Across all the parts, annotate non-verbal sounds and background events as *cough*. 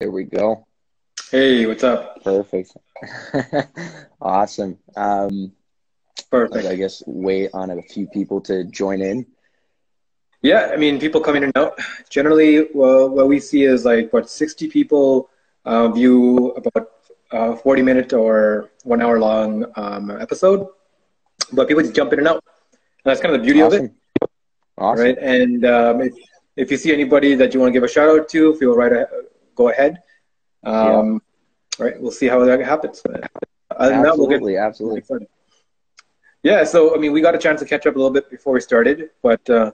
There we go. Hey, what's up? Perfect. *laughs* awesome. Um, Perfect. I guess wait on a few people to join in. Yeah, I mean, people come in and out. Generally, well, what we see is like what 60 people uh, view about a 40 minute or one hour long um, episode, but people just jump in and out. And that's kind of the beauty Awesome. of it, Awesome. right? And um, if, if you see anybody that you want to give a shout out to, feel right, go ahead. Um, Right, we'll see how that happens. Other than that, we'll get Absolutely. Absolutely. Yeah, so I mean, we got a chance to catch up a little bit before we started, but uh,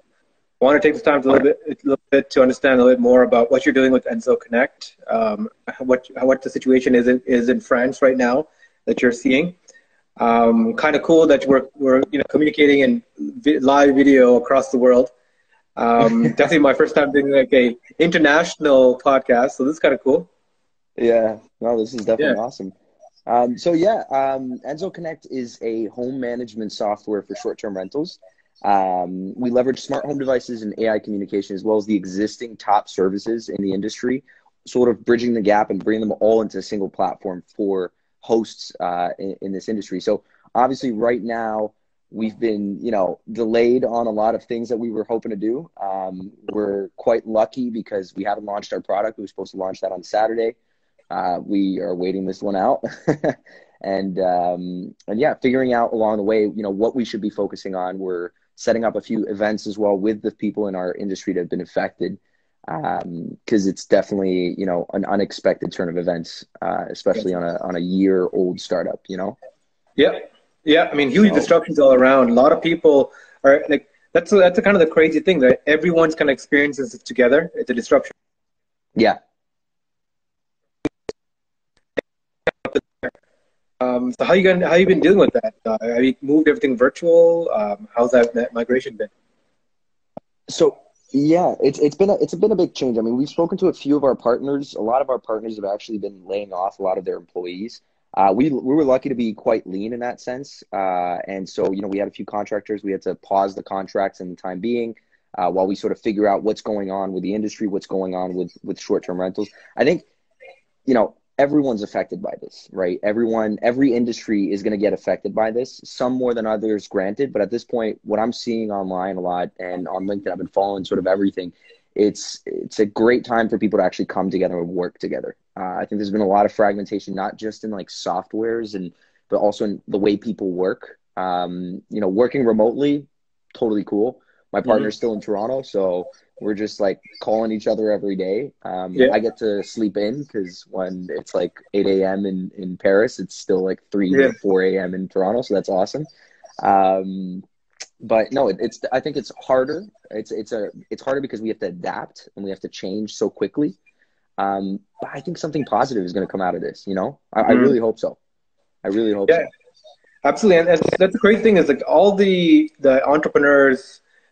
I want to take this time to a little bit, a little bit to understand a little bit more about what you're doing with Enso Connect, um, what what the situation is in, is in France right now that you're seeing. Um, kind of cool that we're we're you know communicating in vi- live video across the world. Um, *laughs* definitely my first time doing like a international podcast, so this is kind of cool. Yeah, no, this is definitely Yeah. awesome. Um, so yeah, um, Enso Connect is a home management software for short-term rentals. Um, we leverage smart home devices and AI communication as well as the existing top services in the industry, sort of bridging the gap and bringing them all into a single platform for hosts uh, in, in this industry. So obviously, right now we've been, you know, delayed on a lot of things that we were hoping to do. Um, we're quite lucky because we haven't launched our product. We were supposed to launch that on Saturday. Uh, we are waiting this one out, *laughs* and um, and yeah, figuring out along the way, you know, what we should be focusing on. We're setting up a few events as well with the people in our industry that have been affected, because it's definitely you know an unexpected turn of events, uh, especially on a on a year old startup. You know. Yeah, yeah. I mean, huge So- disruptions all around. A lot of people are like that's that's a kind of the crazy thing that everyone's kind of experiences it together. It's a disruption. Yeah. Um, so how you going how you been dealing with that? Uh, have you moved everything virtual? Um, how's that, that migration been? So yeah, it's it's been a, it's been a big change. I mean, we've spoken to a few of our partners. A lot of our partners have actually been laying off a lot of their employees. Uh, we we were lucky to be quite lean in that sense, uh, and so you know we had a few contractors. We had to pause the contracts in the time being uh, while we sort of figure out what's going on with the industry, what's going on with with short term rentals. I think you know everyone's affected by this, right? Everyone, every industry is going to get affected by this. Some more than others, granted. But at this point, what I'm seeing online a lot and on LinkedIn, I've been following sort of everything. It's it's a great time for people to actually come together and work together. Uh, I think there's been a lot of fragmentation, not just in like softwares and but also in the way people work. Um, you know, working remotely, totally cool. My partner's still in Toronto, so we're just like calling each other every day. Um, Yeah. I get to sleep in because when it's like 8 a.m. in, in Paris, it's still like 3 Yeah. or 4 a.m. in Toronto, so that's awesome. Um, but no, it, it's I think it's harder. It's it's a it's harder because we have to adapt and we have to change so quickly. Um, but I think something positive is going to come out of this. You know, I, I Mhm. really hope so. I really hope Yeah. Absolutely, and that's, that's the great thing is like all the the entrepreneurs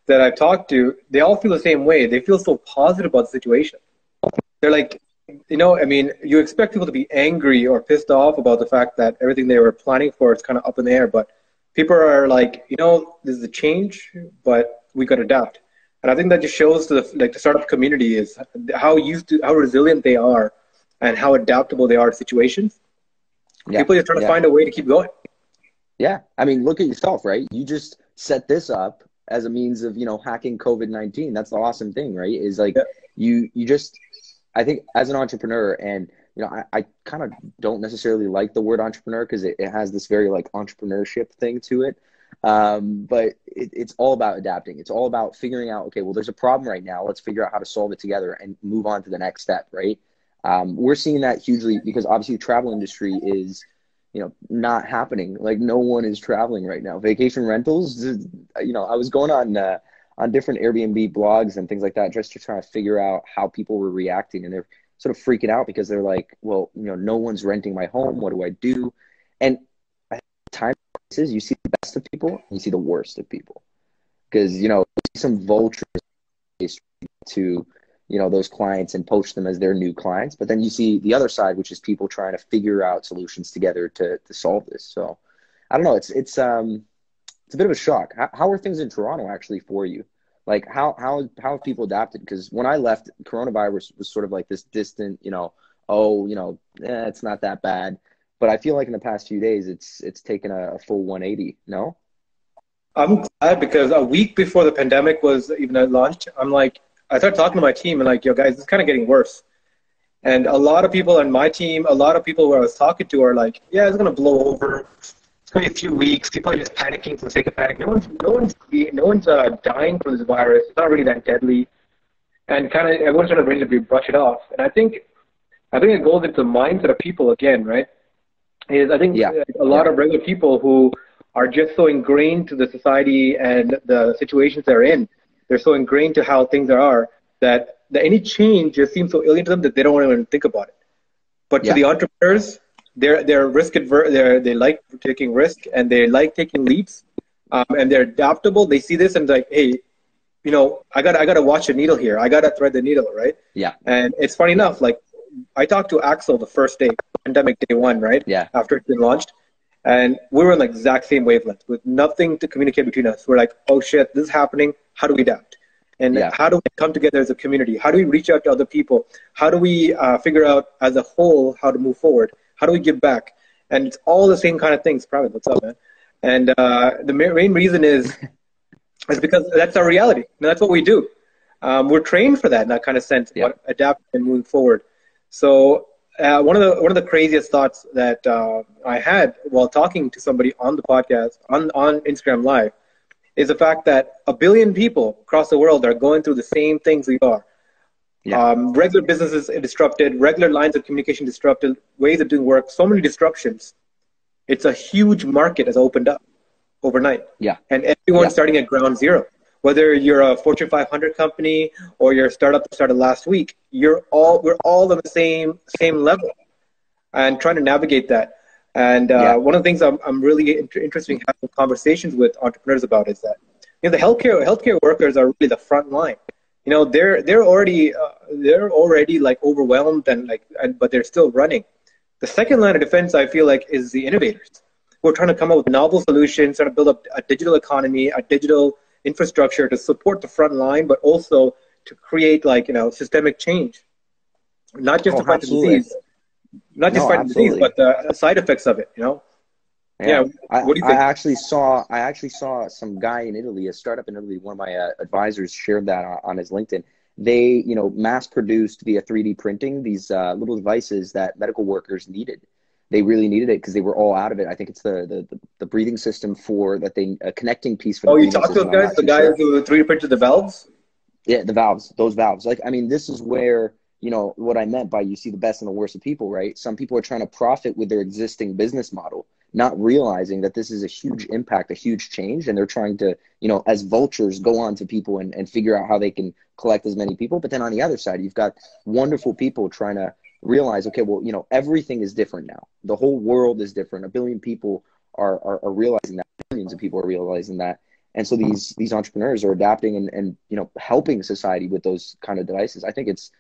that I've talked to, they all feel the same way. They feel so positive about the situation. They're like, you know, I mean, you expect people to be angry or pissed off about the fact that everything they were planning for is kind of up in the air, but people are like, you know, this is a change, but we got to adapt. And I think that just shows the like the startup community is how used to how resilient they are and how adaptable they are to situations. Yeah. People are trying to find a way to keep going. Yeah, I mean, look at yourself, right? You just set this up as a means of, you know, hacking COVID nineteen. That's the awesome thing, right? Is like Yeah. you you just, I think, as an entrepreneur, and you know, I, I kind of don't necessarily like the word entrepreneur because it, it has this very like entrepreneurship thing to it. Um, but it, it's all about adapting. It's all about figuring out, okay, well, there's a problem right now. Let's figure out how to solve it together and move on to the next step, right? Um, we're seeing that hugely because obviously the travel industry is you know not happening like no one is traveling right now vacation rentals you know i was going on uh, on different airbnb blogs and things like that just to try to figure out how people were reacting and they're sort of freaking out because they're like well you know no one's renting my home what do i do and you see the best of people you see the worst of people. Because you know some vultures to you know those clients and poach them as their new clients but then you see the other side which is people trying to figure out solutions together to to solve this. So i don't know it's it's um it's a bit of a shock. How, how are things in toronto actually for you? Like how how how have people adapted? Because when i left coronavirus was sort of like this distant you know oh, you know, eh, it's not that bad. But I feel like in the past few days, it's it's taken a, a full 180. No. I'm glad because a week before the pandemic was even launched, I'm like, I started talking to my team and like, yo, guys, it's kind of getting worse. And a lot of people on my team, a lot of people who I was talking to are like, yeah, it's gonna blow over. It's gonna be a few weeks. People are just panicking for the sake of panic. No one's, no one's, no one's uh, dying from this virus. It's not really that deadly. And kind of everyone's trying to brush it off. And I think, I think it goes into the mindset of people again, right? Is I think yeah. a lot yeah. of regular people who are just so ingrained to the society and the situations they're in. They're so ingrained to how things are that that any change just seems so alien to them that they don't even think about it. But yeah. to the entrepreneurs, they're they're risk adverse. They they like taking risk and they like taking leaps, um, and they're adaptable. They see this and like, hey, you know, I got I got to watch a needle here. I got to thread the needle, right? Yeah. And it's funny enough, like I talked to Axel the first day, pandemic day one, right? Yeah. After it's been launched, and we were on the exact same wavelength with nothing to communicate between us. We're like, oh shit, this is happening. How do we adapt? And yeah. how do we come together as a community? How do we reach out to other people? How do we uh, figure out as a whole how to move forward? How do we give back? And it's all the same kind of things. Private, what's up, man? And uh, the main reason is *laughs* is because that's our reality. And that's what we do. Um, we're trained for that in that kind of sense, yeah. adapt and move forward. So uh, one of the one of the craziest thoughts that uh, I had while talking to somebody on the podcast on on Instagram Live is the fact that a billion people across the world are going through the same things we are. Yeah. Um, regular businesses disrupted, regular lines of communication disrupted, ways of doing work, so many disruptions. It's a huge market has opened up overnight. Yeah. And everyone's yeah. starting at ground zero. Whether you're a Fortune 500 company or you're a startup that started last week, you're all we're all on the same same level, and trying to navigate that. And uh, yeah. one of the things I'm, I'm really inter- interested in having conversations with entrepreneurs about is that you know the healthcare healthcare workers are really the front line. You know they're they're already uh, they're already like overwhelmed and like and, but they're still running. The second line of defense I feel like is the innovators who are trying to come up with novel solutions, trying to build up a digital economy, a digital infrastructure to support the front line, but also to create like you know systemic change, not just oh, to fight the disease not just no, fighting disease, but the side effects of it. You know. Yeah. yeah. I, what do you think? I actually saw I actually saw some guy in Italy, a startup in Italy. One of my uh, advisors shared that on, on, his LinkedIn. They, you know, mass produced via 3D printing these uh, little devices that medical workers needed. They really needed it because they were all out of it. I think it's the the, the breathing system for that they a connecting piece for. Oh, you talked to those guys, the guys sure. who 3D printed the valves. Yeah, the valves, those valves. Like, I mean, this is where you know what I meant by you see the best and the worst of people, right? Some people are trying to profit with their existing business model, not realizing that this is a huge impact, a huge change, and they're trying to, you know, as vultures, go on to people and, and figure out how they can collect as many people. But then on the other side, you've got wonderful people trying to realize, okay, well, you know, everything is different now. The whole world is different. A billion people are are, are realizing that. Millions of people are realizing that. And so these these entrepreneurs are adapting and, and you know helping society with those kind of devices. I think it's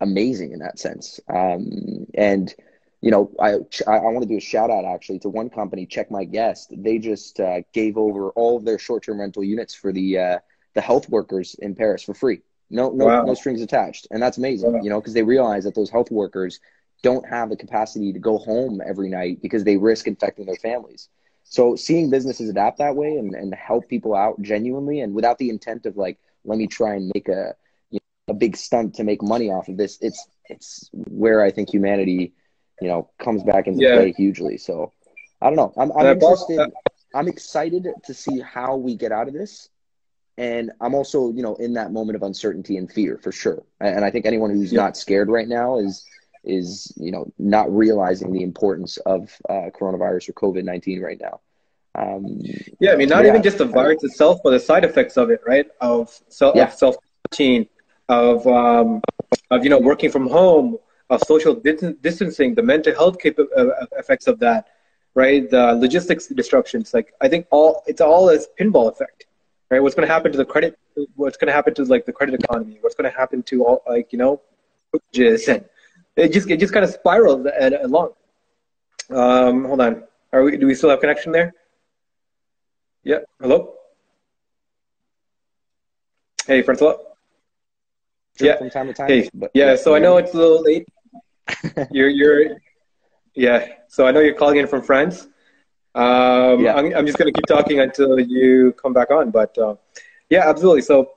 amazing in that sense. Um, and you know, I I want to do a shout out actually to one company, Check My Guest. They just uh, gave over all of their short term rental units for the uh, the health workers in Paris for free. No no wow. no strings attached, and that's amazing. Wow. You know, because they realize that those health workers don't have the capacity to go home every night because they risk infecting their families. So seeing businesses adapt that way and, and help people out genuinely and without the intent of like, let me try and make a you know, a big stunt to make money off of this. It's it's where I think humanity, you know, comes back into yeah. play hugely. So I don't know. I'm, I'm interested. I'm excited to see how we get out of this. And I'm also, you know, in that moment of uncertainty and fear for sure. And I think anyone who's yeah. not scared right now is is you know not realizing the importance of uh, coronavirus or COVID nineteen right now. Um, yeah, I mean, not yeah, even just the virus itself, but the side effects of it, right? Of self yeah. self quarantine, of um, of you know working from home, of social distancing, the mental health cap- uh, effects of that, right? The logistics disruptions. Like I think all it's all a pinball effect, right? What's going to happen to the credit? What's going to happen to like the credit economy? What's going to happen to all like you know, just and it just it just kind of spiraled along. Um, hold on. Are we? Do we still have connection there? Yeah. Hello. Hey, Francois yeah. from time to time. Hey, but, yeah, so I know it's a little late. *laughs* you're you're yeah. So I know you're calling in from France. Um, yeah. I'm, I'm just going to keep talking until you come back on. But uh, yeah, absolutely. So,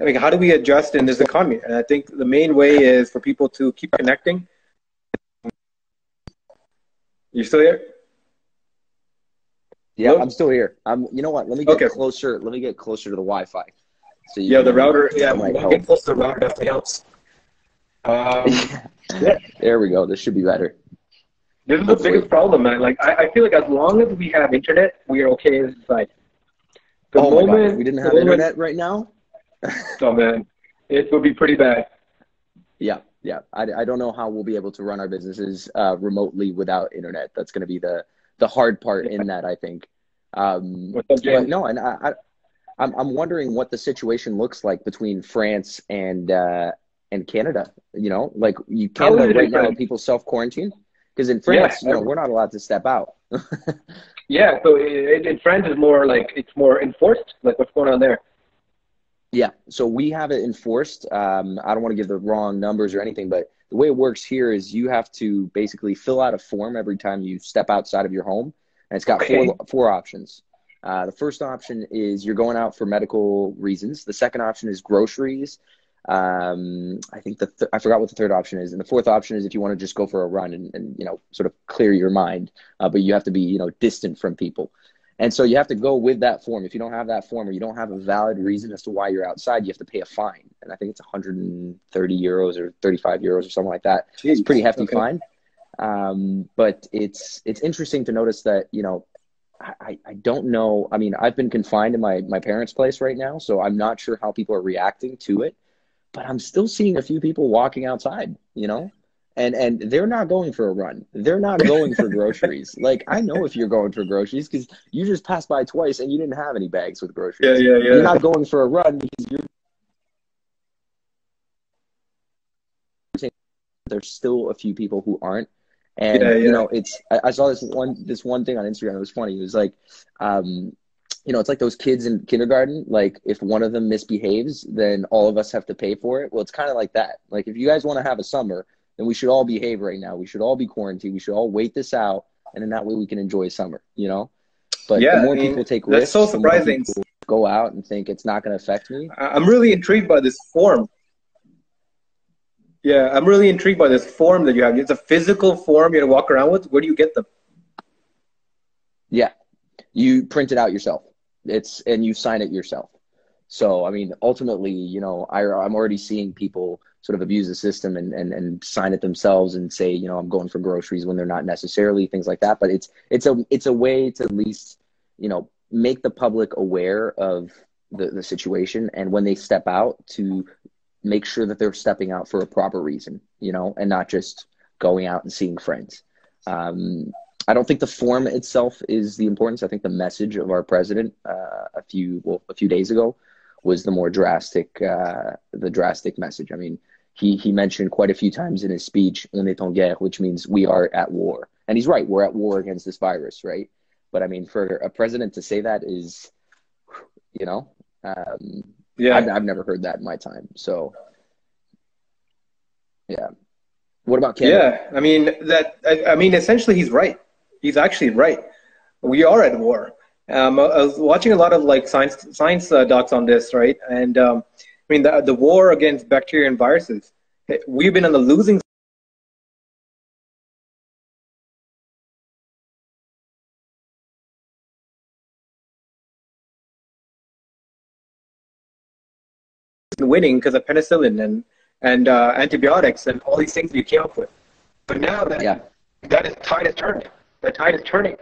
I mean, how do we adjust in this economy? And I think the main way is for people to keep connecting. You still here? Yeah, Hello? I'm still here. I'm. You know what? Let me get okay. closer. Let me get closer to the Wi-Fi. So yeah, the router. Yeah, get close to the router definitely helps. *laughs* Um, yeah. There we go. This should be better. This is the biggest problem, man. Like I, I feel like as long as we have internet, we are okay in society. The oh moment, my God. we didn't have internet right now. oh man, it would be pretty bad. Yeah, yeah. I, I don't know how we'll be able to run our businesses uh, remotely without internet. That's going to be the the hard part in that, I think. Um, up, but no, and I, I, I'm I'm wondering what the situation looks like between France and uh, and Canada. You know, like you Canada right now, people self quarantine. Because in France, yeah, you know, we're not allowed to step out. *laughs* yeah, so in, in France is more like it's more enforced. Like what's going on there? Yeah, so we have it enforced. Um, I don't want to give the wrong numbers or anything, but the way it works here is you have to basically fill out a form every time you step outside of your home, and it's got okay. four four options. Uh, the first option is you're going out for medical reasons. The second option is groceries. Um, I think the th- I forgot what the third option is, and the fourth option is if you want to just go for a run and, and you know sort of clear your mind, uh, but you have to be you know distant from people, and so you have to go with that form. If you don't have that form or you don't have a valid reason as to why you're outside, you have to pay a fine, and I think it's 130 euros or 35 euros or something like that. Jeez, it's a pretty hefty okay. fine, um, but it's it's interesting to notice that you know I, I don't know. I mean, I've been confined in my, my parents' place right now, so I'm not sure how people are reacting to it but I'm still seeing a few people walking outside, you know? And and they're not going for a run. They're not going for groceries. *laughs* like I know if you're going for groceries because you just passed by twice and you didn't have any bags with groceries. Yeah, yeah, yeah. You're not going for a run because you're there's still a few people who aren't. And yeah, yeah. you know, it's I, I, saw this one this one thing on Instagram. It was funny. It was like, um, you know, it's like those kids in kindergarten. Like, if one of them misbehaves, then all of us have to pay for it. Well, it's kind of like that. Like, if you guys want to have a summer, then we should all behave right now. We should all be quarantined. We should all wait this out, and in that way, we can enjoy summer. You know. But yeah, the more I mean, people take risks, that's so surprising. Go out and think it's not going to affect me. I'm really intrigued by this form. Yeah, I'm really intrigued by this form that you have. It's a physical form you have to walk around with. Where do you get them? Yeah, you print it out yourself. It's and you sign it yourself. So I mean, ultimately, you know, I, I'm already seeing people sort of abuse the system and, and and sign it themselves and say, you know, I'm going for groceries when they're not necessarily things like that. But it's it's a it's a way to at least you know make the public aware of the, the situation and when they step out to make sure that they're stepping out for a proper reason, you know, and not just going out and seeing friends. Um, I don't think the form itself is the importance. I think the message of our president uh, a few well a few days ago was the more drastic uh, the drastic message. I mean, he he mentioned quite a few times in his speech "on est en guerre," which means we are at war, and he's right. We're at war against this virus, right? But I mean, for a president to say that is, you know, um, yeah, I've, I've never heard that in my time. So, yeah. What about Canada? Yeah, I mean that. I, I mean, essentially, he's right he's actually right. We are at war. Um, I was watching a lot of like science science uh, docs on this, right? And um, I mean, the the war against bacteria and viruses. We've been on the losing winning because of penicillin and and uh, antibiotics and all these things we came up with. But now that yeah. that is tide has turned the tide is turning,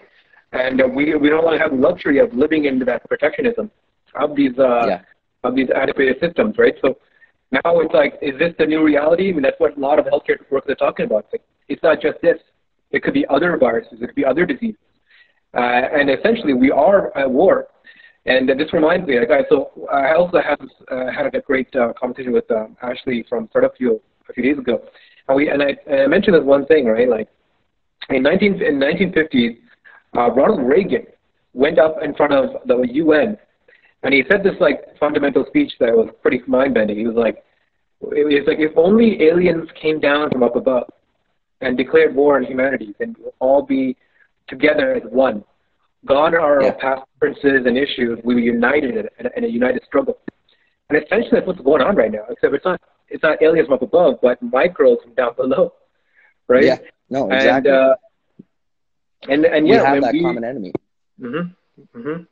and uh, we we don't want to have the luxury of living into that protectionism of these uh, yeah. of these adequate systems, right? So now it's like, is this the new reality? I mean, that's what a lot of healthcare workers are talking about. It's, like, it's not just this; it could be other viruses, it could be other diseases, uh, and essentially we are at war. And uh, this reminds me, like, I, so I also had uh, had a great uh, conversation with uh, Ashley from Startup Fuel a few days ago, and we and I, and I mentioned this one thing, right? Like, in 19 in 1950s, uh, Ronald Reagan went up in front of the UN, and he said this like fundamental speech that was pretty mind bending. He was like, it was like if only aliens came down from up above, and declared war on humanity, then we'll all be together as one. Gone are Yeah. our past differences and issues. We were united in a, in a united struggle. And essentially, that's what's going on right now. Except it's not it's not aliens from up above, but microbes from down below, right? Yeah. No, And exactly. uh, and and we yeah, have that we, common enemy. Mhm, mhm.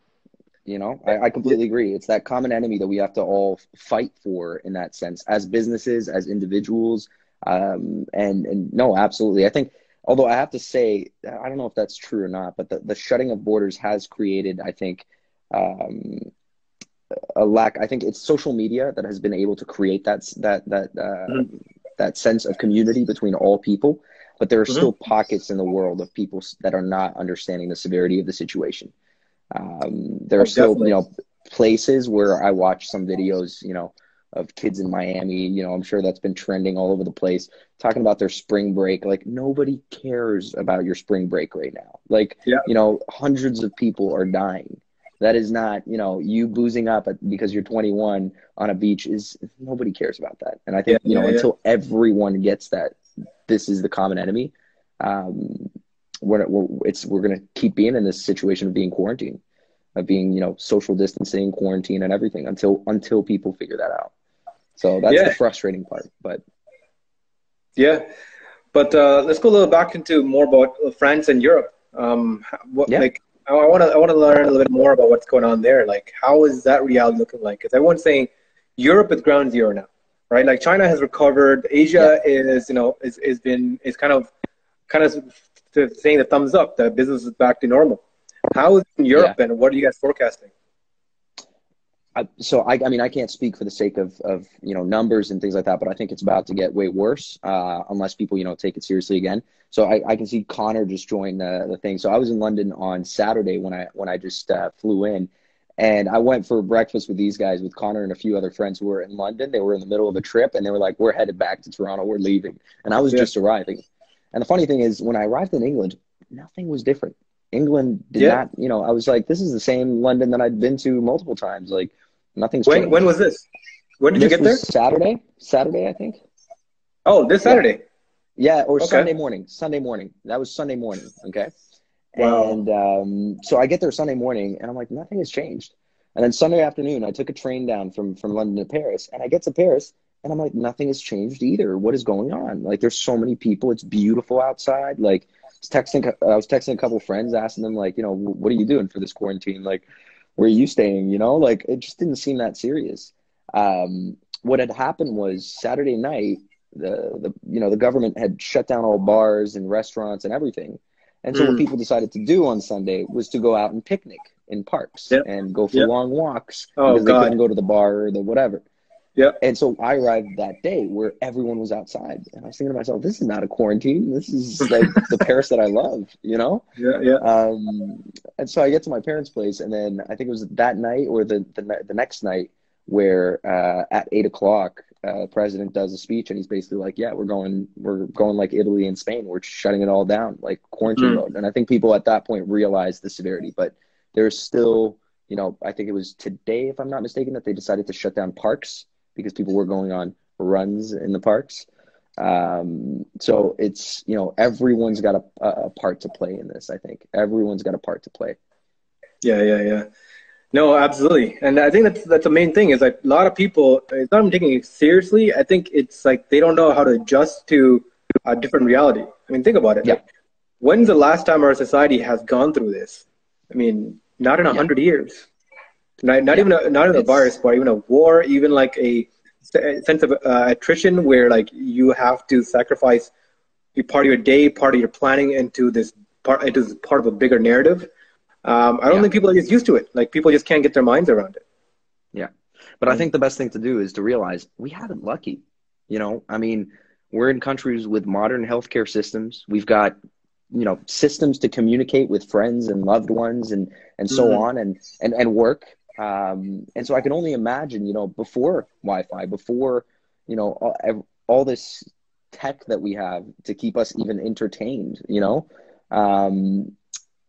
You know, I, I completely agree. It's that common enemy that we have to all fight for in that sense, as businesses, as individuals. Um, and and no, absolutely. I think, although I have to say, I don't know if that's true or not, but the, the shutting of borders has created, I think, um, a lack. I think it's social media that has been able to create that that that uh, Mhm. that sense of community between all people. But there are Mhm. still pockets in the world of people that are not understanding the severity of the situation. Um, there Oh, are still, definitely. you know, places where I watch some videos, you know, of kids in Miami. You know, I'm sure that's been trending all over the place, talking about their spring break. Like nobody cares about your spring break right now. Like, Yeah. you know, hundreds of people are dying. That is not, you know, you boozing up because you're 21 on a beach is nobody cares about that. And I think, Yeah, you know, yeah. until everyone gets that, this is the common enemy. Um, we're, we're it's we're gonna keep being in this situation of being quarantined, of being you know social distancing, quarantine, and everything until until people figure that out. So that's Yeah. the frustrating part. But Yeah, but uh, let's go a little back into more about France and Europe. Um, what Yeah. like I want to I want to learn a little bit more about what's going on there. Like, how is that reality looking like? Because everyone's saying Europe is ground zero now, right? Like China has recovered. Asia is you know is is been is kind of kind of saying the thumbs up. The business is back to normal. How is Europe and what are you guys forecasting? I, so I, I mean, I can't speak for the sake of, of you know numbers and things like that, but I think it's about to get way worse uh, unless people you know take it seriously again. So I, I can see Connor just joined the, the thing. So I was in London on Saturday when I when I just uh, flew in, and I went for breakfast with these guys with Connor and a few other friends who were in London. They were in the middle of a trip and they were like, "We're headed back to Toronto. We're leaving," and I was Yeah. just arriving. And the funny thing is, when I arrived in England, nothing was different. England did Yeah. not, you know, I was like, "This is the same London that I'd been to multiple times." Like nothing's When changed. when was this? When did you This get there? Saturday. Saturday, I think. Oh, this Yeah. Saturday. Yeah, or Okay. Sunday morning. Sunday morning. That was Sunday morning. Okay. Wow. And um, so I get there Sunday morning, and I'm like, nothing has changed. And then Sunday afternoon, I took a train down from from London to Paris, and I get to Paris, and I'm like, nothing has changed either. What is going on? Like, there's so many people. It's beautiful outside. Like, I was texting. I was texting a couple friends, asking them like, you know, what are you doing for this quarantine? Like, where are you staying? You know, like it just didn't seem that serious. Um, what had happened was Saturday night, the the you know the government had shut down all bars and restaurants and everything, and so what Mm. people decided to do on Sunday was to go out and picnic in parks Yep. and go for Yep. long walks Oh, because they couldn't go to the bar or the whatever. Yeah. And so I arrived that day where everyone was outside, and I was thinking to myself, "This is not a quarantine. This is like *laughs* the Paris that I love," you know. Yeah, yeah. Um, and so I get to my parents' place, and then I think it was that night or the the, the next night where uh, at eight o'clock, uh, the president does a speech, and he's basically like, "Yeah, we're going, we're going like Italy and Spain. We're shutting it all down, like quarantine Mm. mode." And I think people at that point realized the severity, but there's still, you know, I think it was today, if I'm not mistaken, that they decided to shut down parks because people were going on runs in the parks. Um, so it's you know everyone's got a, a part to play in this. I think everyone's got a part to play. Yeah, yeah, yeah. No, absolutely. And I think that's that's the main thing is like a lot of people it's not even taking it seriously. I think it's like they don't know how to adjust to a different reality. I mean, think about it. Yeah. Like, when's the last time our society has gone through this? I mean, not in a Yeah. hundred years. Not, not Yeah. even a, not even a It's- virus, but even a war, even like a se- sense of uh, attrition where like you have to sacrifice a part of your day, part of your planning into this part into this part of a bigger narrative. Um, I don't Yeah. think people are just used to it. Like people just can't get their minds around it. Yeah. But I think the best thing to do is to realize we have it lucky. You know, I mean, we're in countries with modern healthcare systems. We've got, you know, systems to communicate with friends and loved ones and, and so Mhm. on and, and, and work. Um, and so I can only imagine, you know, before Wi-Fi, before, you know, all, all this tech that we have to keep us even entertained, you know, um,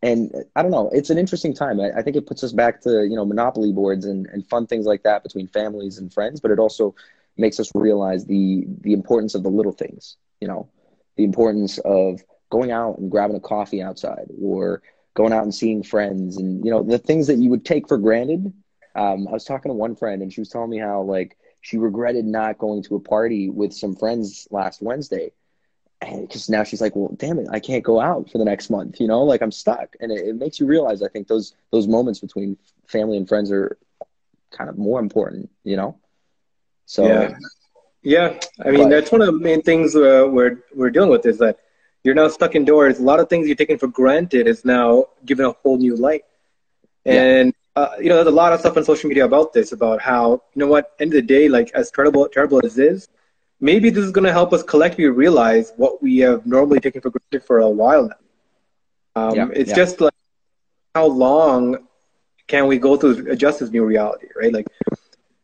and I don't know. It's an interesting time. I, I think it puts us back to you know monopoly boards and, and fun things like that between families and friends. But it also makes us realize the the importance of the little things. You know, the importance of going out and grabbing a coffee outside or going out and seeing friends and you know the things that you would take for granted um, i was talking to one friend and she was telling me how like she regretted not going to a party with some friends last wednesday because now she's like well damn it i can't go out for the next month you know like i'm stuck and it, it makes you realize i think those those moments between family and friends are kind of more important you know so yeah yeah i mean but, that's one of the main things uh, we're we're dealing with is that you're now stuck indoors. A lot of things you're taking for granted is now given a whole new light. And yeah. uh, you know, there's a lot of stuff on social media about this, about how you know what, end of the day, like as terrible terrible as this is, maybe this is going to help us collectively realize what we have normally taken for granted for a while now. Um, yeah, it's yeah. just like how long can we go through adjust this new reality, right? Like, I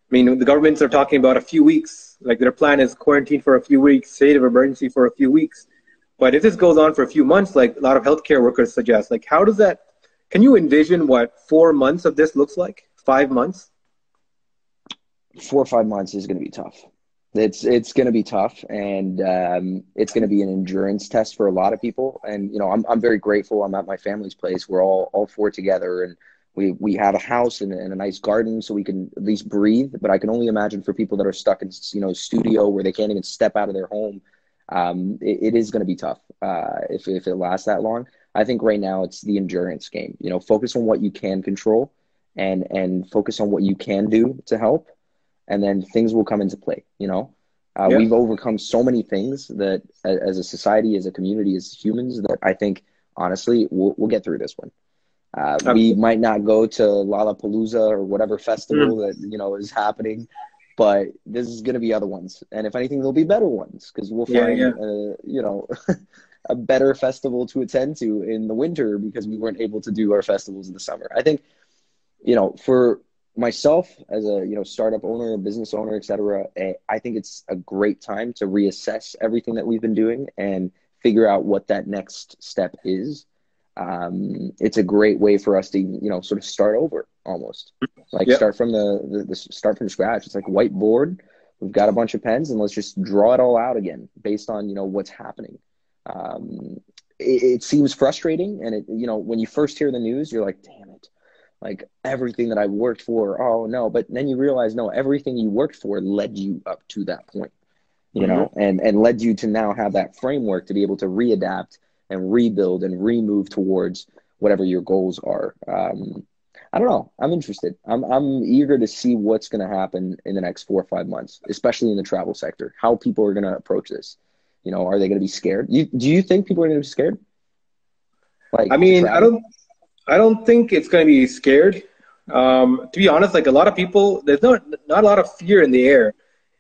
mean, the governments are talking about a few weeks. Like their plan is quarantine for a few weeks, state of emergency for a few weeks. But if this goes on for a few months, like a lot of healthcare workers suggest, like how does that? Can you envision what four months of this looks like? Five months? Four or five months is going to be tough. It's it's going to be tough, and um, it's going to be an endurance test for a lot of people. And you know, I'm I'm very grateful. I'm at my family's place. We're all all four together, and we we have a house and, and, a nice garden so we can at least breathe but i can only imagine for people that are stuck in you know studio where they can't even step out of their home um, it, it is going to be tough uh, if, if it lasts that long. I think right now it's the endurance game. You know, focus on what you can control and and focus on what you can do to help, and then things will come into play. You know, uh, yeah. we've overcome so many things that as a society, as a community, as humans, that I think honestly we'll, we'll get through this one. Uh, we might not go to Lollapalooza or whatever festival mm. that you know is happening but this is going to be other ones and if anything there'll be better ones because we'll find yeah, yeah. Uh, you know *laughs* a better festival to attend to in the winter because we weren't able to do our festivals in the summer i think you know for myself as a you know startup owner a business owner etc eh, i think it's a great time to reassess everything that we've been doing and figure out what that next step is. Um, it's a great way for us to you know sort of start over almost. Like yep. start from the, the, the start from scratch. It's like whiteboard. We've got a bunch of pens and let's just draw it all out again based on you know what's happening. Um, it, it, seems frustrating and it you know when you first hear the news you're like damn it like everything that i worked for oh no but then you realize no everything you worked for led you up to that point you mm-hmm. know and and led you to now have that framework to be able to readapt and rebuild and remove towards whatever your goals are. Um, I don't know. I'm interested. I'm I'm eager to see what's going to happen in the next four or five months, especially in the travel sector. How people are going to approach this. You know, are they going to be scared? You, do you think people are going to be scared? Like, I mean, I don't. I don't think it's going to be scared. Um, to be honest, like a lot of people, there's not not a lot of fear in the air.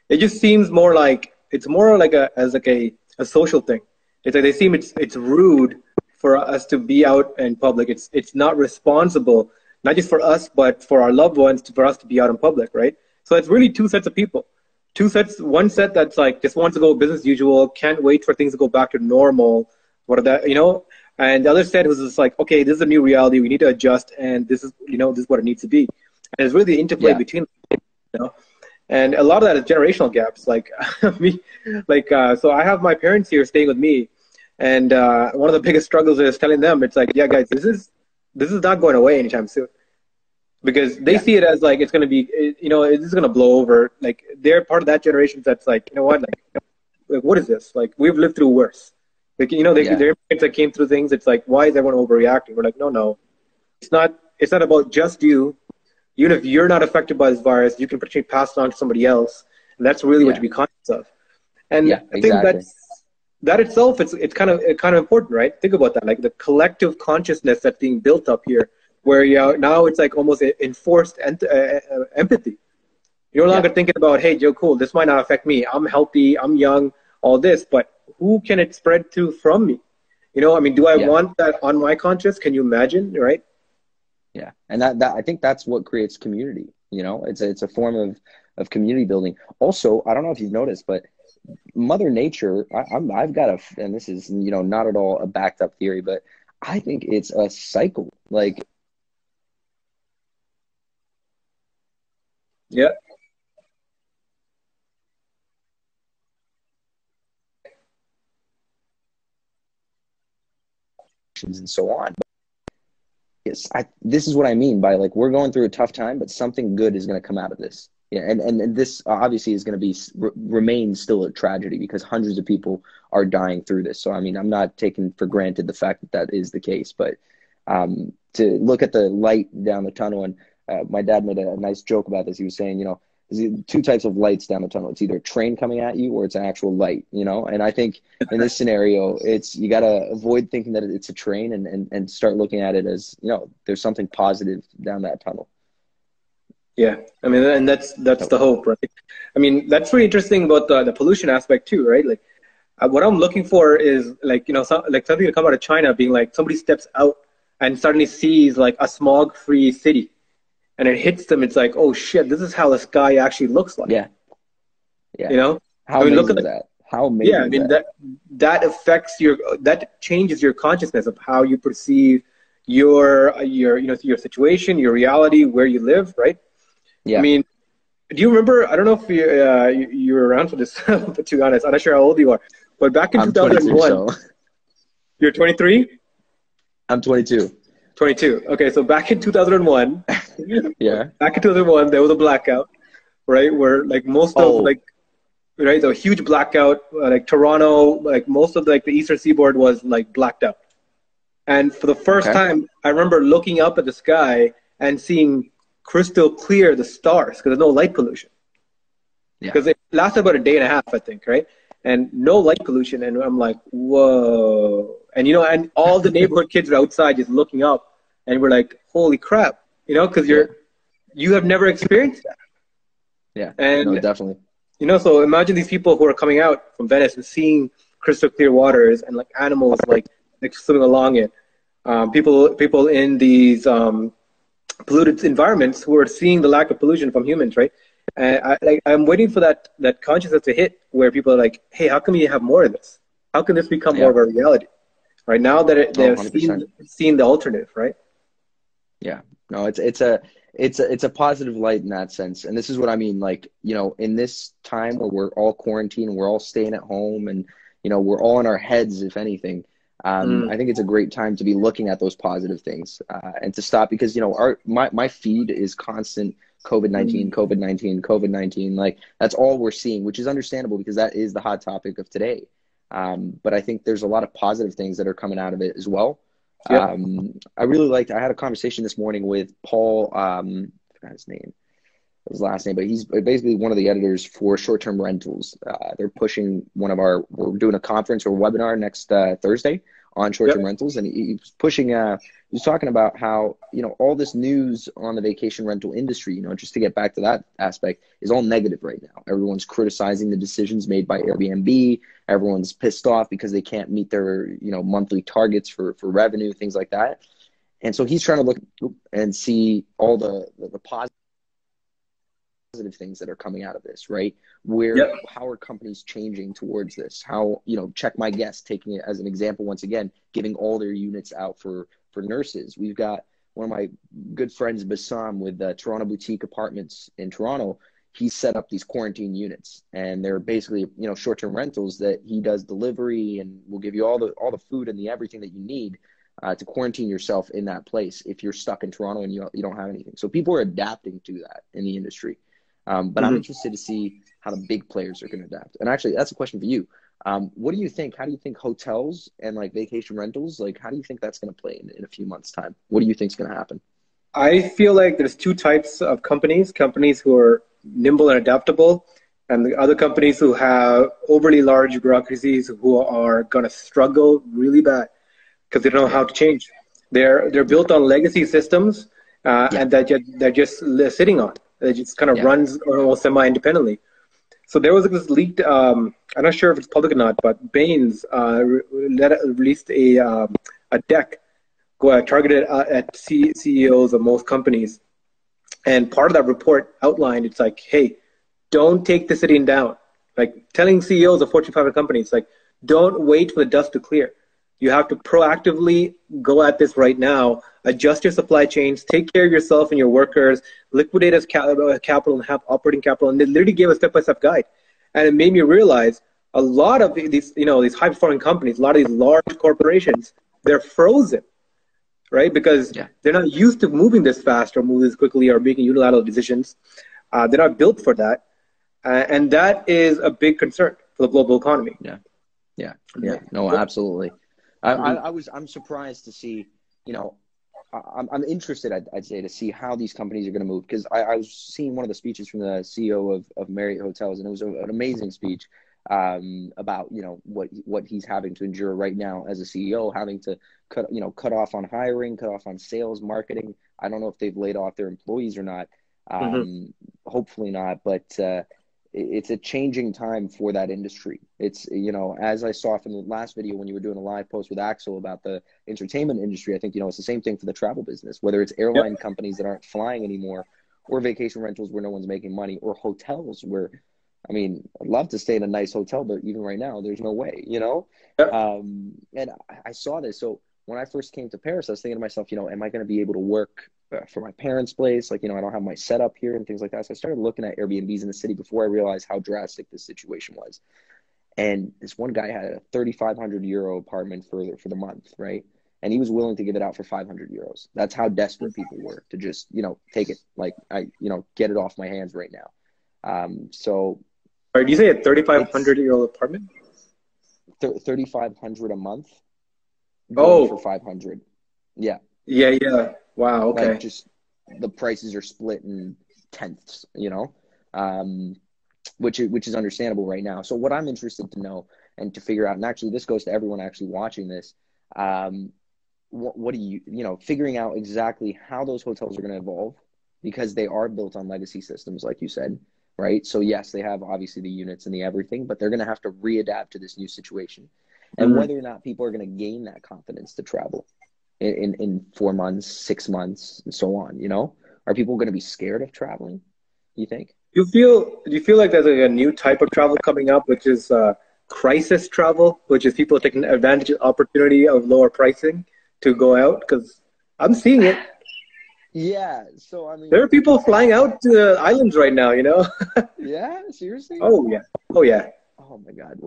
It just seems more like it's more like a as like a, a social thing. It's like they seem it's it's rude for us to be out in public. It's it's not responsible, not just for us, but for our loved ones, to, for us to be out in public, right? So it's really two sets of people. Two sets. One set that's like just wants to go business usual, can't wait for things to go back to normal. What are that? You know. And the other set was just like, okay, this is a new reality. We need to adjust, and this is, you know, this is what it needs to be. And it's really the interplay yeah. between, you know and a lot of that is generational gaps like *laughs* me like uh, so i have my parents here staying with me and uh, one of the biggest struggles is telling them it's like, yeah, guys, this is this is not going away anytime soon, because they yeah. see it as like it's going to be, you know, it's going to blow over. Like they're part of that generation that's like, you know what, like, like what is this? Like we've lived through worse. Like you know, they, yeah. their parents that came through things. It's like, why is everyone overreacting? We're like, no, no, it's not. It's not about just you. Even if you're not affected by this virus, you can potentially pass it on to somebody else, and that's really yeah. what you be conscious of. And yeah, I think that's that itself it's it's kind of kind of important, right? Think about that, like the collective consciousness that's being built up here, where you know, now it's like almost enforced ent- uh, uh, empathy. You're no longer thinking about, hey, Joe, cool, this might not affect me. I'm healthy, I'm young, all this, but who can it spread to from me? You know, I mean, do I yeah. want that on my conscience? Can you imagine, right? Yeah, and that, that I think that's what creates community. You know, it's a, it's a form of of community building. Also, I don't know if you've noticed, but Mother Nature, I, am I've got a, and this is you know not at all a backed up theory, but I think it's a cycle. Like, yeah, and so on. But yes, I, this is what I mean by like we're going through a tough time, but something good is going to come out of this. Yeah, and, and, and this obviously is going to be remain still a tragedy because hundreds of people are dying through this. So I mean, I'm not taking for granted the fact that that is the case, but um, to look at the light down the tunnel, and uh, my dad made a, nice joke about this. He was saying, you know, two types of lights down the tunnel. It's either a train coming at you or it's an actual light, you know? And I think in this scenario, it's, you got to avoid thinking that it's a train and, and, and start looking at it as, you know, there's something positive down that tunnel. Yeah. I mean, and that's, that's the hope, right? I mean, that's really interesting about the, the pollution aspect too, right? Like uh, what I'm looking for is like, you know, some, like something to come out of China being like somebody steps out and suddenly sees like a smog free city and it hits them, it's like, oh shit, this is how the sky actually looks like. Yeah. Yeah. You know? How I mean, look at the, that. How amazing. Yeah, I mean that? that that affects your that changes your consciousness of how you perceive your your you know your situation, your reality, where you live, right? Yeah. I mean, do you remember? I don't know if you uh, you, you were around for this, *laughs* but to be honest, I'm not sure how old you are. But back in 2001, so. you're 23. I'm 22. 22. Okay, so back in 2001, yeah, *laughs* back in 2001, there was a blackout, right? Where like most oh. of like, right, the huge blackout, uh, like Toronto, like most of like the eastern seaboard was like blacked out. And for the first okay. time, I remember looking up at the sky and seeing crystal clear the stars because there's no light pollution. Because yeah. it lasted about a day and a half, I think, right? And no light pollution, and I'm like, whoa and you know, and all the neighborhood kids are outside just looking up, and we're like, "Holy crap!" You know, because you're you have never experienced that. Yeah, and no, definitely. You know, so imagine these people who are coming out from Venice and seeing crystal clear waters and like animals like like swimming along it. Um, people people in these um, polluted environments who are seeing the lack of pollution from humans, right? And I, like, I'm waiting for that that consciousness to hit where people are like, "Hey, how can we have more of this? How can this become yeah. more of a reality?" right now that it, they've oh, seen, seen the alternative, right? Yeah, no, it's it's a it's a it's a positive light in that sense, and this is what I mean. Like you know, in this time where we're all quarantined, we're all staying at home, and you know, we're all in our heads, if anything. Um, mm. I think it's a great time to be looking at those positive things uh, and to stop because you know our my my feed is constant COVID nineteen, mm. COVID nineteen, COVID nineteen. Like that's all we're seeing, which is understandable because that is the hot topic of today. Um, but I think there's a lot of positive things that are coming out of it as well. Yep. Um, I really liked. I had a conversation this morning with Paul. Um, I forgot his name, his last name, but he's basically one of the editors for short-term rentals. Uh, they're pushing one of our. We're doing a conference or webinar next uh, Thursday on short-term yep. rentals, and he, was pushing. Uh, was talking about how you know all this news on the vacation rental industry. You know, just to get back to that aspect, is all negative right now. Everyone's criticizing the decisions made by Airbnb. Everyone's pissed off because they can't meet their you know monthly targets for for revenue, things like that. And so he's trying to look and see all the the, the positive positive things that are coming out of this, right? Where yep. how are companies changing towards this? How you know, check my guest, taking it as an example once again, giving all their units out for for nurses. We've got one of my good friends, Bassam, with uh, Toronto Boutique Apartments in Toronto. He set up these quarantine units, and they're basically you know short term rentals that he does delivery and will give you all the all the food and the everything that you need. Uh, to quarantine yourself in that place if you're stuck in Toronto and you, you don't have anything. So people are adapting to that in the industry. Um, but mm-hmm. I'm interested to see how the big players are going to adapt. And actually, that's a question for you. Um, what do you think? How do you think hotels and like vacation rentals, like how do you think that's going to play in, in a few months' time? What do you think is going to happen? I feel like there's two types of companies: companies who are nimble and adaptable, and the other companies who have overly large bureaucracies who are going to struggle really bad because they don't know how to change. They're they're built on legacy systems, uh, yeah. and that they're just sitting on. It just kind of yeah. runs almost semi-independently. So there was this leaked. Um, I'm not sure if it's public or not, but Bain's uh, released a um, a deck targeted uh, at C- CEOs of most companies, and part of that report outlined it's like, hey, don't take the sitting down. Like telling CEOs of Fortune 500 companies, like, don't wait for the dust to clear. You have to proactively go at this right now adjust your supply chains, take care of yourself and your workers, liquidate as uh, capital and have operating capital. And they literally gave a step-by-step guide. And it made me realize a lot of these, you know, these high-performing companies, a lot of these large corporations, they're frozen, right? Because Yeah. they're not used to moving this fast or moving this quickly or making unilateral decisions. Uh, they're not built for that, uh, and that is a big concern for the global economy. Yeah, yeah, Yeah. no, absolutely. I, I, I was I'm surprised to see, you know, I'm I'm interested. I'd, I'd say to see how these companies are going to move because I, I was seeing one of the speeches from the CEO of, of Marriott Hotels and it was a, an amazing speech um, about you know what what he's having to endure right now as a CEO, having to cut you know cut off on hiring, cut off on sales, marketing. I don't know if they've laid off their employees or not. Um, Hopefully not, but uh, it's a changing time for that industry. It's you know as I saw from the last video when you were doing a live post with Axel about the entertainment industry. I think you know it's the same thing for the travel business, whether it's airline companies that aren't flying anymore, or vacation rentals where no one's making money, or hotels where I mean, I'd love to stay in a nice hotel, but even right now, there's no way, you know? Yep. Um, and I, I saw this. So when I first came to Paris, I was thinking to myself, you know, am I going to be able to work for my parents' place? Like, you know, I don't have my setup here and things like that. So I started looking at Airbnbs in the city before I realized how drastic this situation was. And this one guy had a 3,500 euro apartment for the, for the month, right? And he was willing to give it out for 500 euros. That's how desperate people were to just, you know, take it, like, I, you know, get it off my hands right now. Um, so Or do you say a 3,500 year old apartment? th- 3500 a month Oh. for 500 yeah Yeah, yeah. Wow. Okay. like just the prices are split in tenths you know um which is, which is understandable right now so what i'm interested to know and to figure out and actually this goes to everyone actually watching this um what, what do you you know figuring out exactly how those hotels are going to evolve because they are built on legacy systems like you said right so yes they have obviously the units and the everything but they're going to have to readapt to this new situation and Mhm. whether or not people are going to gain that confidence to travel in, in, four months, six months, and so on. You know, are people going to be scared of traveling? You think? You feel do you feel like there's like a new type of travel coming up, which is uh, crisis travel, which is people taking advantage of opportunity of lower pricing to go out? Because I'm seeing it. *laughs* Yeah. So I mean, There are people flying out to the islands right now. You know? *laughs* yeah. Seriously? oh yeah. Oh yeah. Oh my God.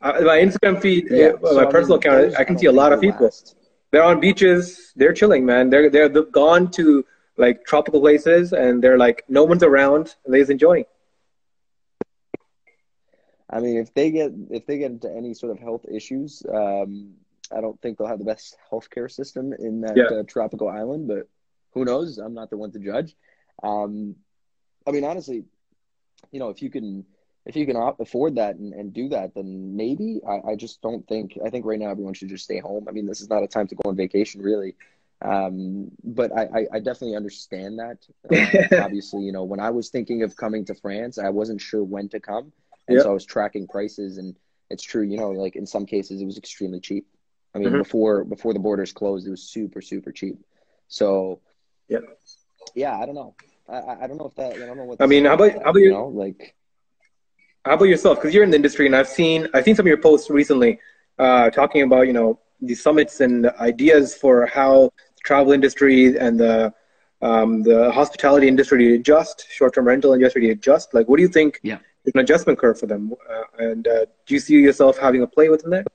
Uh, my Instagram feed, yeah. uh, so, my I personal mean, account, I can see a lot of people. last. They're on beaches. They're chilling, man. They're they're gone to like tropical places, and they're like no one's around, and they're just enjoying. I mean, if they get if they get into any sort of health issues, um, I don't think they'll have the best healthcare system in that Yeah. uh, tropical island. But who knows? I'm not the one to judge. Um, I mean, honestly, you know, if you can if you can afford that and, and do that, then maybe. I, I just don't think. I think right now everyone should just stay home. I mean, this is not a time to go on vacation, really. Um, but I, I, I definitely understand that. Uh, *laughs* obviously, you know, when I was thinking of coming to France, I wasn't sure when to come, and Yeah. so I was tracking prices. And it's true, you know, like in some cases, it was extremely cheap. I mean, Mhm. before before the borders closed, it was super super cheap. So, Yeah. yeah, I don't know. I, I don't know if that. I don't know what. I mean, how about about- that, how about you you- know, like. How about yourself? Because you're in the industry, and I've seen I've seen some of your posts recently uh, talking about you know the summits and ideas for how the travel industry and the um, the hospitality industry to adjust, short-term rental industry to adjust. Like, what do you think Yeah. is an adjustment curve for them? Uh, and uh, do you see yourself having a play within that?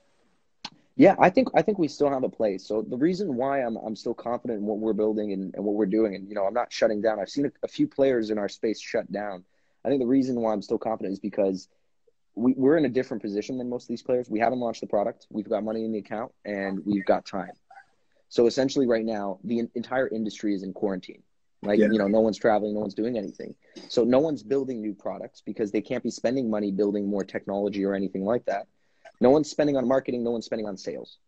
Yeah, I think I think we still have a place. So the reason why I'm I'm still confident in what we're building and, and what we're doing, and you know, I'm not shutting down. I've seen a, a few players in our space shut down. I think the reason why I'm still confident is because we, we're in a different position than most of these players. We haven't launched the product. We've got money in the account and we've got time. So essentially, right now, the entire industry is in quarantine. Like Yeah. you know, no one's traveling, no one's doing anything. So no one's building new products because they can't be spending money building more technology or anything like that. No one's spending on marketing, no one's spending on sales.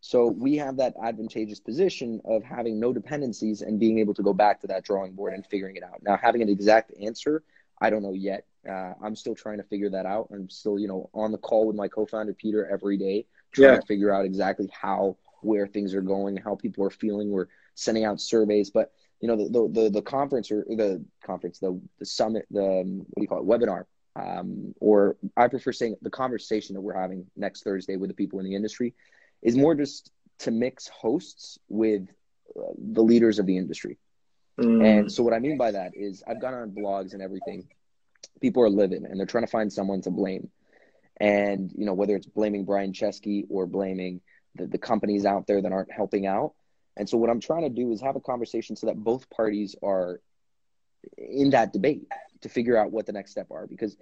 So we have that advantageous position of having no dependencies and being able to go back to that drawing board and figuring it out. Now, having an exact answer, I don't know yet. Uh, I'm still trying to figure that out. I'm still, you know, on the call with my co-founder Peter every day, trying Yeah. to figure out exactly how, where things are going, how people are feeling. We're sending out surveys, but you know, the the the, the conference or the conference, the the summit, the um, what do you call it, webinar, um, or I prefer saying the conversation that we're having next Thursday with the people in the industry is more just to mix hosts with uh, the leaders of the industry. Mm. And so what I mean by that is I've gone on blogs and everything. People are living and they're trying to find someone to blame. And, you know, whether it's blaming Brian Chesky or blaming the, the companies out there that aren't helping out. And so what I'm trying to do is have a conversation so that both parties are in that debate to figure out what the next step are because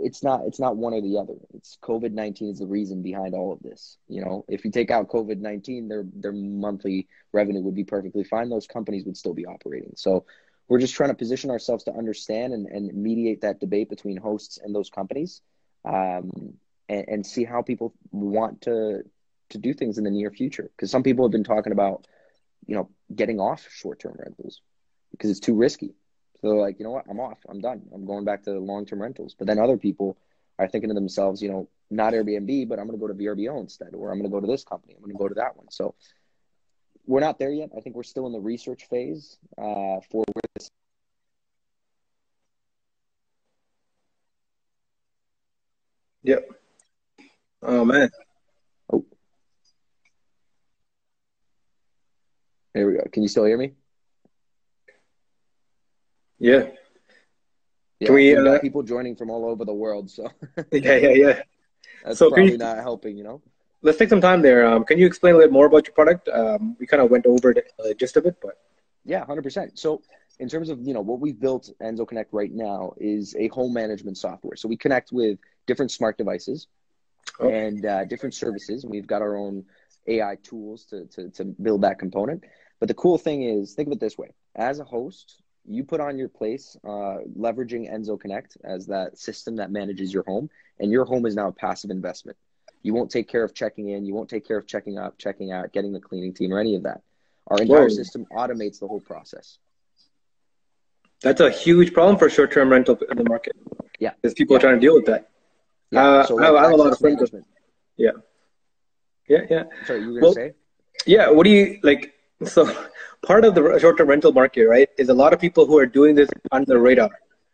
it's not it's not one or the other. It's COVID nineteen is the reason behind all of this. You know, if you take out COVID nineteen, their their monthly revenue would be perfectly fine. Those companies would still be operating. So we're just trying to position ourselves to understand and, and mediate that debate between hosts and those companies, um, and, and see how people want to to do things in the near future. Because some people have been talking about, you know, getting off short term rentals because it's too risky. So they're like, you know what, I'm off. I'm done. I'm going back to long term rentals. But then other people are thinking to themselves, you know, not Airbnb, but I'm going to go to VRBO instead, or I'm going to go to this company. I'm going to go to that one. So we're not there yet. I think we're still in the research phase uh, for where this. Yep. Oh man. Oh. There we go. Can you still hear me? Yeah. Yeah, Can we, got uh, people joining from all over the world, so *laughs* Yeah, yeah, yeah. *laughs* that's So probably you- not helping, you know. Let's take some time there. Um, can you explain a little more about your product? Um, we kind of went over the uh, gist of it, but Yeah, hundred percent. So in terms of you know what we've built Enso Connect right now is a home management software. So we connect with different smart devices Oh. and uh, different services, and we've got our own AI tools to, to to build that component. But the cool thing is, think of it this way: as a host, you put on your place, uh, leveraging Enso Connect as that system that manages your home, and your home is now a passive investment. You won't take care of checking in, you won't take care of checking up, checking out, getting the cleaning team, or any of that. Our entire Whoa. system automates the whole process. that's a huge problem for short-term rental in the market. Yeah. because people are trying to deal with that. Uh, I have- I have a lot of friends- management. Yeah, yeah. Sorry, you were Well- gonna say? Yeah, what do you like? So, part of the short-term rental market, right, is a lot of people who are doing this under the radar,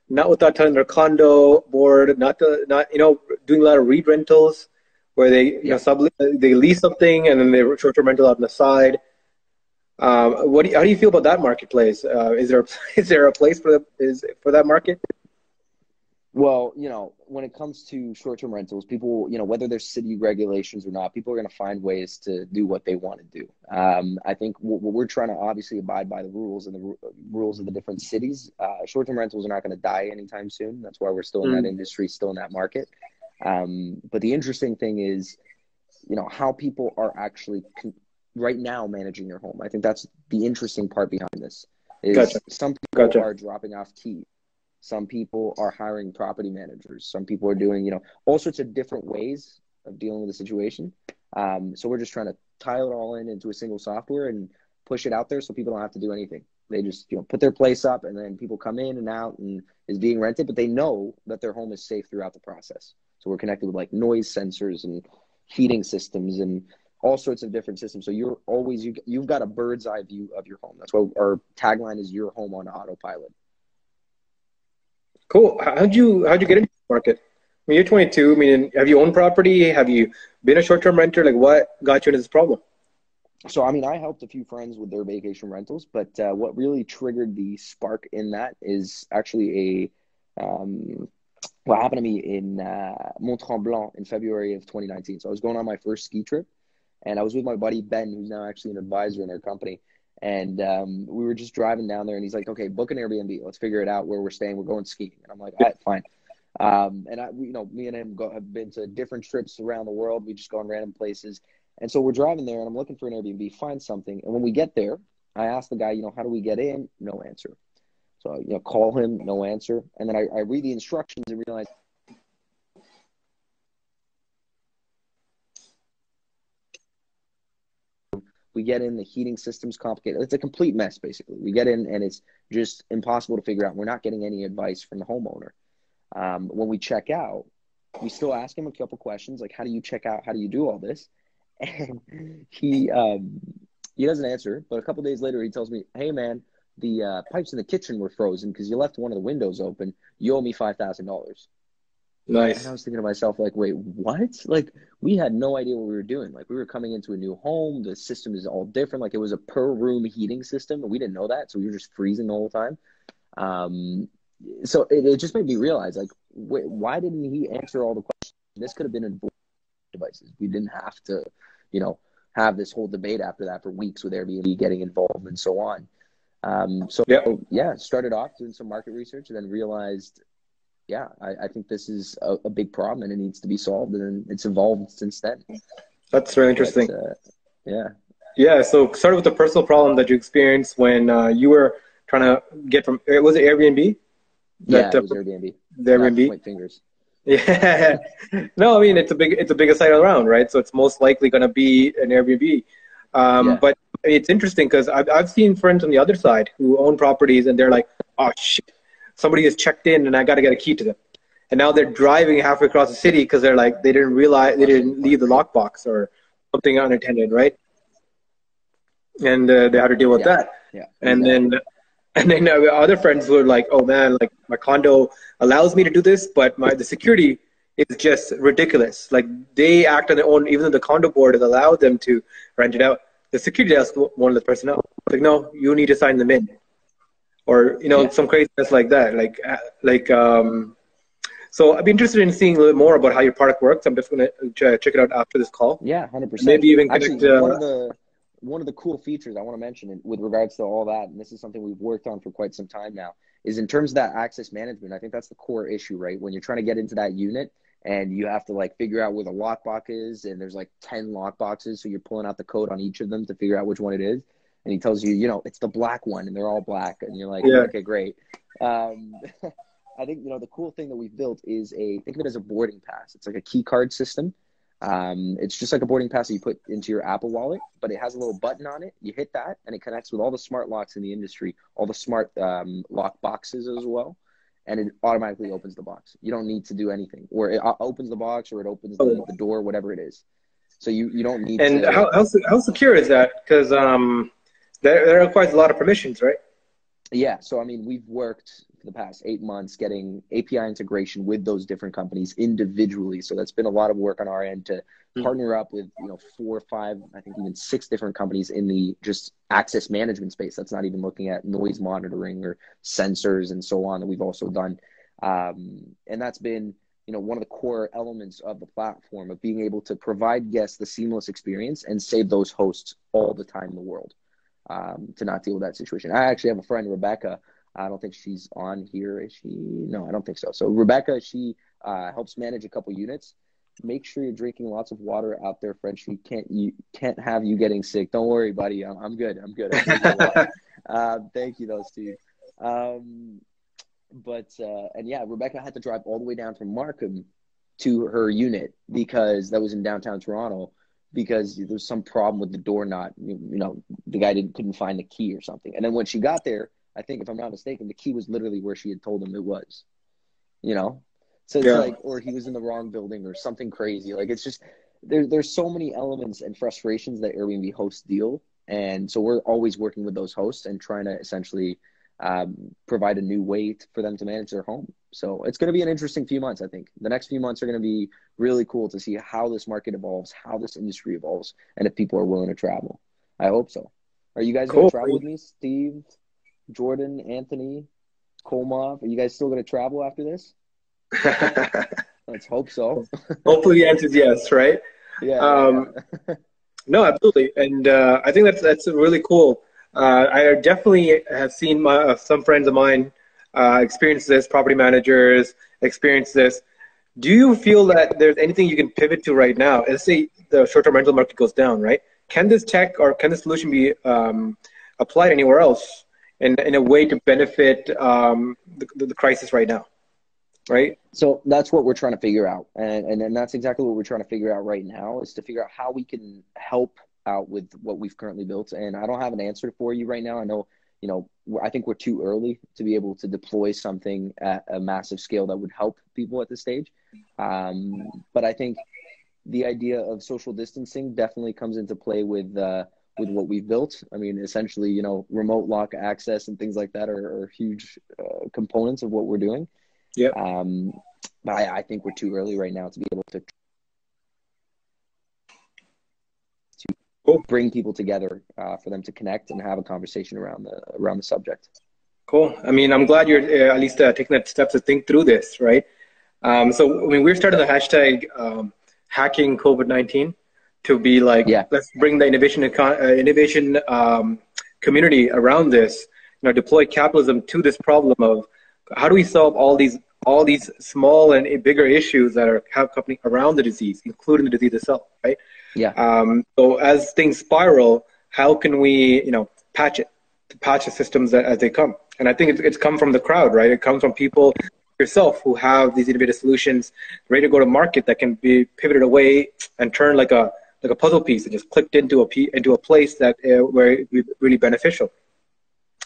not without telling their condo board, not the, not you know, doing a lot of read rentals, where they you know sub they lease something and then they short-term rental out on the side. Um, what do you, how do you feel about that marketplace? Uh, is there *laughs* is there a place for the, is for that market? Well, you know, when it comes to short-term rentals, people, you know, whether there's city regulations or not, people are going to find ways to do what they want to do. Um, I think what, what we're trying to obviously abide by the rules and the ru- rules of the different cities. Uh, short-term rentals are not going to die anytime soon. That's why we're still in that Mm. industry, still in that market. Um, but the interesting thing is, you know, how people are actually con- right now managing their home. I think that's the interesting part behind this. Is Gotcha. some people Gotcha. are dropping off keys. Some people are hiring property managers. Some people are doing, you know, all sorts of different ways of dealing with the situation. Um, so we're just trying to tile it all in into a single software and push it out there so people don't have to do anything. They just, you know, put their place up and then people come in and out and is being rented, but they know that their home is safe throughout the process. So we're connected with like noise sensors and heating systems and all sorts of different systems. So you're always you you've got a bird's eye view of your home. That's why our tagline is your home on autopilot. Cool. How'd you how'd you get into the market? I mean, you're 22. I mean, have you owned property? Have you been a short-term renter? Like, what got you into this problem? So, I mean, I helped a few friends with their vacation rentals, but uh, what really triggered the spark in that is actually a um, what happened to me in uh, Mont Tremblant in February of 2019. So, I was going on my first ski trip, and I was with my buddy Ben, who's now actually an advisor in our company. And um, we were just driving down there, and he's like, "Okay, book an Airbnb. Let's figure it out where we're staying. We're going skiing." And I'm like, "All right, fine." Um, and I, you know, me and him go, have been to different trips around the world. We just go in random places. And so we're driving there, and I'm looking for an Airbnb, find something. And when we get there, I ask the guy, you know, how do we get in? No answer. So you know, call him, no answer. And then I, I read the instructions and realize we get in, the heating system's complicated. It's a complete mess, basically. We get in, and it's just impossible to figure out. We're not getting any advice from the homeowner. Um, when we check out, we still ask him a couple questions, like, "How do you check out? How do you do all this?" *laughs* And he um, he doesn't answer. But a couple days later, he tells me, "Hey, man, the uh, pipes in the kitchen were frozen because you left one of the windows open. You owe me five thousand dollars." Nice. And I was thinking to myself, like, wait, what? Like, we had no idea what we were doing. Like, we were coming into a new home. The system is all different. Like, it was a per room heating system, and we didn't know that. So we were just freezing the whole time. Um, so it, it just made me realize, like, wait, why didn't he answer all the questions? This could have been in devices. We didn't have to, you know, have this whole debate after that for weeks with Airbnb getting involved and so on. Um, so Yeah. yeah, started off doing some market research and then realized, yeah, I, I think this is a, a big problem and it needs to be solved, and it's evolved since then. That's really interesting. But, uh, yeah. Yeah, so started with the personal problem that you experienced when uh, you were trying to get from was it Airbnb? Yeah, That, it uh, was Airbnb. The Airbnb. Point fingers. *laughs* Yeah. no, I mean it's a big it's the biggest site around, right? So it's most likely going to be an Airbnb. Um, Yeah. But it's interesting because I've I've seen friends on the other side who own properties and they're like, oh shit, somebody has checked in and I got to get a key to them. And now they're driving halfway across the city because they're like they didn't realize they didn't leave the lockbox or something unattended, right? And uh, they had to deal with Yeah. that. Yeah. And then and then uh, other friends were like, "Oh man, like my condo allows me to do this, but my the security is just ridiculous. Like they act on their own, even though the condo board has allowed them to rent it out. The security desk won't let the person out. Like, no, you need to sign them in, or you know, Yeah. some craziness like that. Like, uh, like um. So I'd be interested in seeing a little more about how your product works. I'm just gonna check it out after this call. Yeah, hundred percent. Maybe even Actually, connect, uh, one of the one of the cool features I want to mention with regards to all that, and this is something we've worked on for quite some time now, is in terms of that access management. I think that's the core issue, right? When you're trying to get into that unit and you have to like figure out where the lockbox is, and there's like ten lockboxes, so you're pulling out the code on each of them to figure out which one it is. And he tells you, you know, it's the black one, and they're all black, and you're like, Yeah. okay, great. Um, *laughs* I think you know the cool thing that we've built is a think of it as a boarding pass. It's like a key card system. Um, it's just like a boarding pass that you put into your Apple Wallet, but it has a little button on it. You hit that, and it connects with all the smart locks in the industry, all the smart um, lock boxes as well, and it automatically opens the box. You don't need to do anything, or it opens the box, or it opens the, the door, whatever it is. So you you don't need And to. how how, how secure is that? Because um, that, that requires a lot of permissions, right? Yeah, so I mean, we've worked for the past eight months getting API integration with those different companies individually. So that's been a lot of work on our end to Mhm. partner up with you know four or five, I think even six different companies in the just access management space. That's not even looking at noise monitoring or sensors and so on that we've also done. Um, and that's been you know one of the core elements of the platform of being able to provide guests the seamless experience and save those hosts all the time in the world um, to not deal with that situation. I actually have a friend, Rebecca. I don't think she's on here. Is she? No, I don't think so. So Rebecca, she uh, helps manage a couple units. Make sure you're drinking lots of water out there, friend. She can't you can't have you getting sick. Don't worry, buddy. I'm, I'm good. I'm good. I'm *laughs* uh, thank you, though, Steve. Um, but uh, and yeah, Rebecca had to drive all the way down from Markham to her unit because that was in downtown Toronto because there was some problem with the door knot. You, you know, the guy didn't couldn't find the key or something. And then when she got there, I think if I'm not mistaken, the key was literally where she had told him it was. You know, so it's Yeah. like, or he was in the wrong building or something crazy. Like it's just there. There's so many elements and frustrations that Airbnb hosts deal, and so we're always working with those hosts and trying to essentially um, provide a new way t- for them to manage their home. So it's going to be an interesting few months. I think the next few months are going to be really cool to see how this market evolves, how this industry evolves, and if people are willing to travel. I hope so. Are you guys going to travel with me, Steve, Jordan, Anthony, Kolmov? Are you guys still going to travel after this? *laughs* Let's hope so. Hopefully, the answer is yes, right? Yeah. Um, yeah. *laughs* No, absolutely, and uh, I think that's that's really cool. Uh, I definitely have seen my, uh, some friends of mine uh, experience this. Property managers experience this. Do you feel that there's anything you can pivot to right now? Let's say the short-term rental market goes down, right? Can this tech or can this solution be um, applied anywhere else in in a way to benefit um, the, the, crisis right now? Right? So that's what we're trying to figure out, and, and and that's exactly what we're trying to figure out right now is to figure out how we can help out with what we've currently built. And I don't have an answer for you right now. I know, you know, I think we're too early to be able to deploy something at a massive scale that would help people at this stage. Um, but I think the idea of social distancing definitely comes into play with uh, with what we've built. I mean, essentially, you know, remote lock access and things like that are, are huge uh, components of what we're doing. Yeah. Um, but I, I think we're too early right now to be able to Cool. bring people together uh, for them to connect and have a conversation around the around the subject. Cool. I mean, I'm glad you're uh, at least uh, taking that step to think through this, right? Um, so, I mean, we're starting the hashtag um, hacking COVID 19. to be like, Yeah. let's bring the innovation uh, innovation um, community around this. You know, deploy capitalism to this problem of how do we solve all these all these small and bigger issues that are happening around the disease, including the disease itself, right? Yeah. Um, so as things spiral, how can we, you know, patch it, patch the systems as, as they come? And I think it's, it's come from the crowd, right? It comes from people yourself who have these innovative solutions ready to go to market that can be pivoted away and turned like a like a puzzle piece and just clicked into a p- into a place that uh, where it would be really beneficial.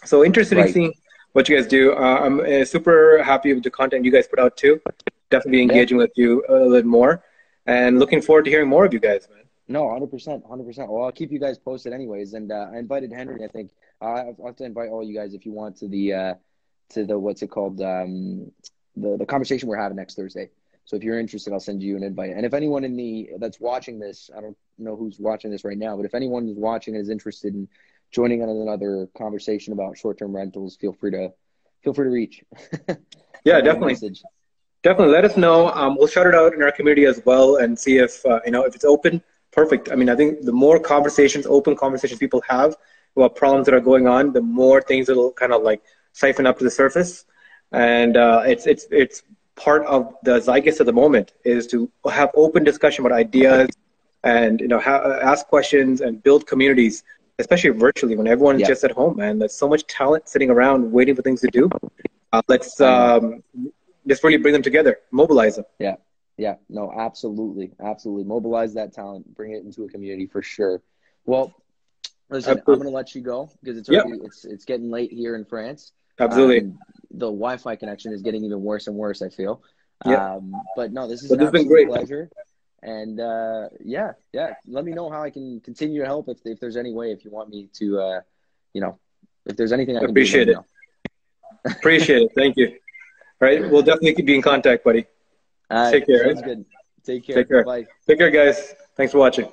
So interested in Right. seeing what you guys do. Uh, I'm uh, super happy with the content you guys put out too. Definitely engaging with you a little bit more, and looking forward to hearing more of you guys, man. No, hundred percent, hundred percent. Well, I'll keep you guys posted, anyways. And uh, I invited Henry. I think uh, I'll have to invite all you guys if you want to the uh, to the what's it called um, the the conversation we're having next Thursday. So if you're interested, I'll send you an invite. And if anyone in the that's watching this, I don't know who's watching this right now, but if anyone is watching and is interested in joining on another conversation about short-term rentals, feel free to feel free to reach. *laughs* Yeah, Send me a definitely. message. Definitely, let us know. Um, we'll shout it out in our community as well, and see if uh, you know if it's open. Perfect. I mean, I think the more conversations, open conversations people have about problems that are going on, the more things will kind of like siphon up to the surface. And uh, it's it's it's part of the zeitgeist of the moment is to have open discussion about ideas, and you know ha- ask questions and build communities, especially virtually when everyone's Yeah. just at home. Man, there's so much talent sitting around waiting for things to do. Uh, let's um, just really bring them together, mobilize them. Yeah, yeah, no, absolutely, absolutely. Mobilize that talent, bring it into a community for sure. Well, listen, I'm gonna let you go because it's Yep. it's it's getting late here in France. Absolutely. Um, the Wi-Fi connection is getting even worse and worse. I feel. Yeah. Um, but no, this is But an has been absolute great. pleasure. And uh, yeah, yeah. Let me know how I can continue to help if if there's any way. If you want me to, uh, you know, if there's anything I can Appreciate do. it. *laughs* Appreciate it. Thank you. All right. We'll definitely be in contact, buddy. All right, Take care, Sounds eh? good. Take care. Take care. Bye. Take care, guys. Thanks for watching.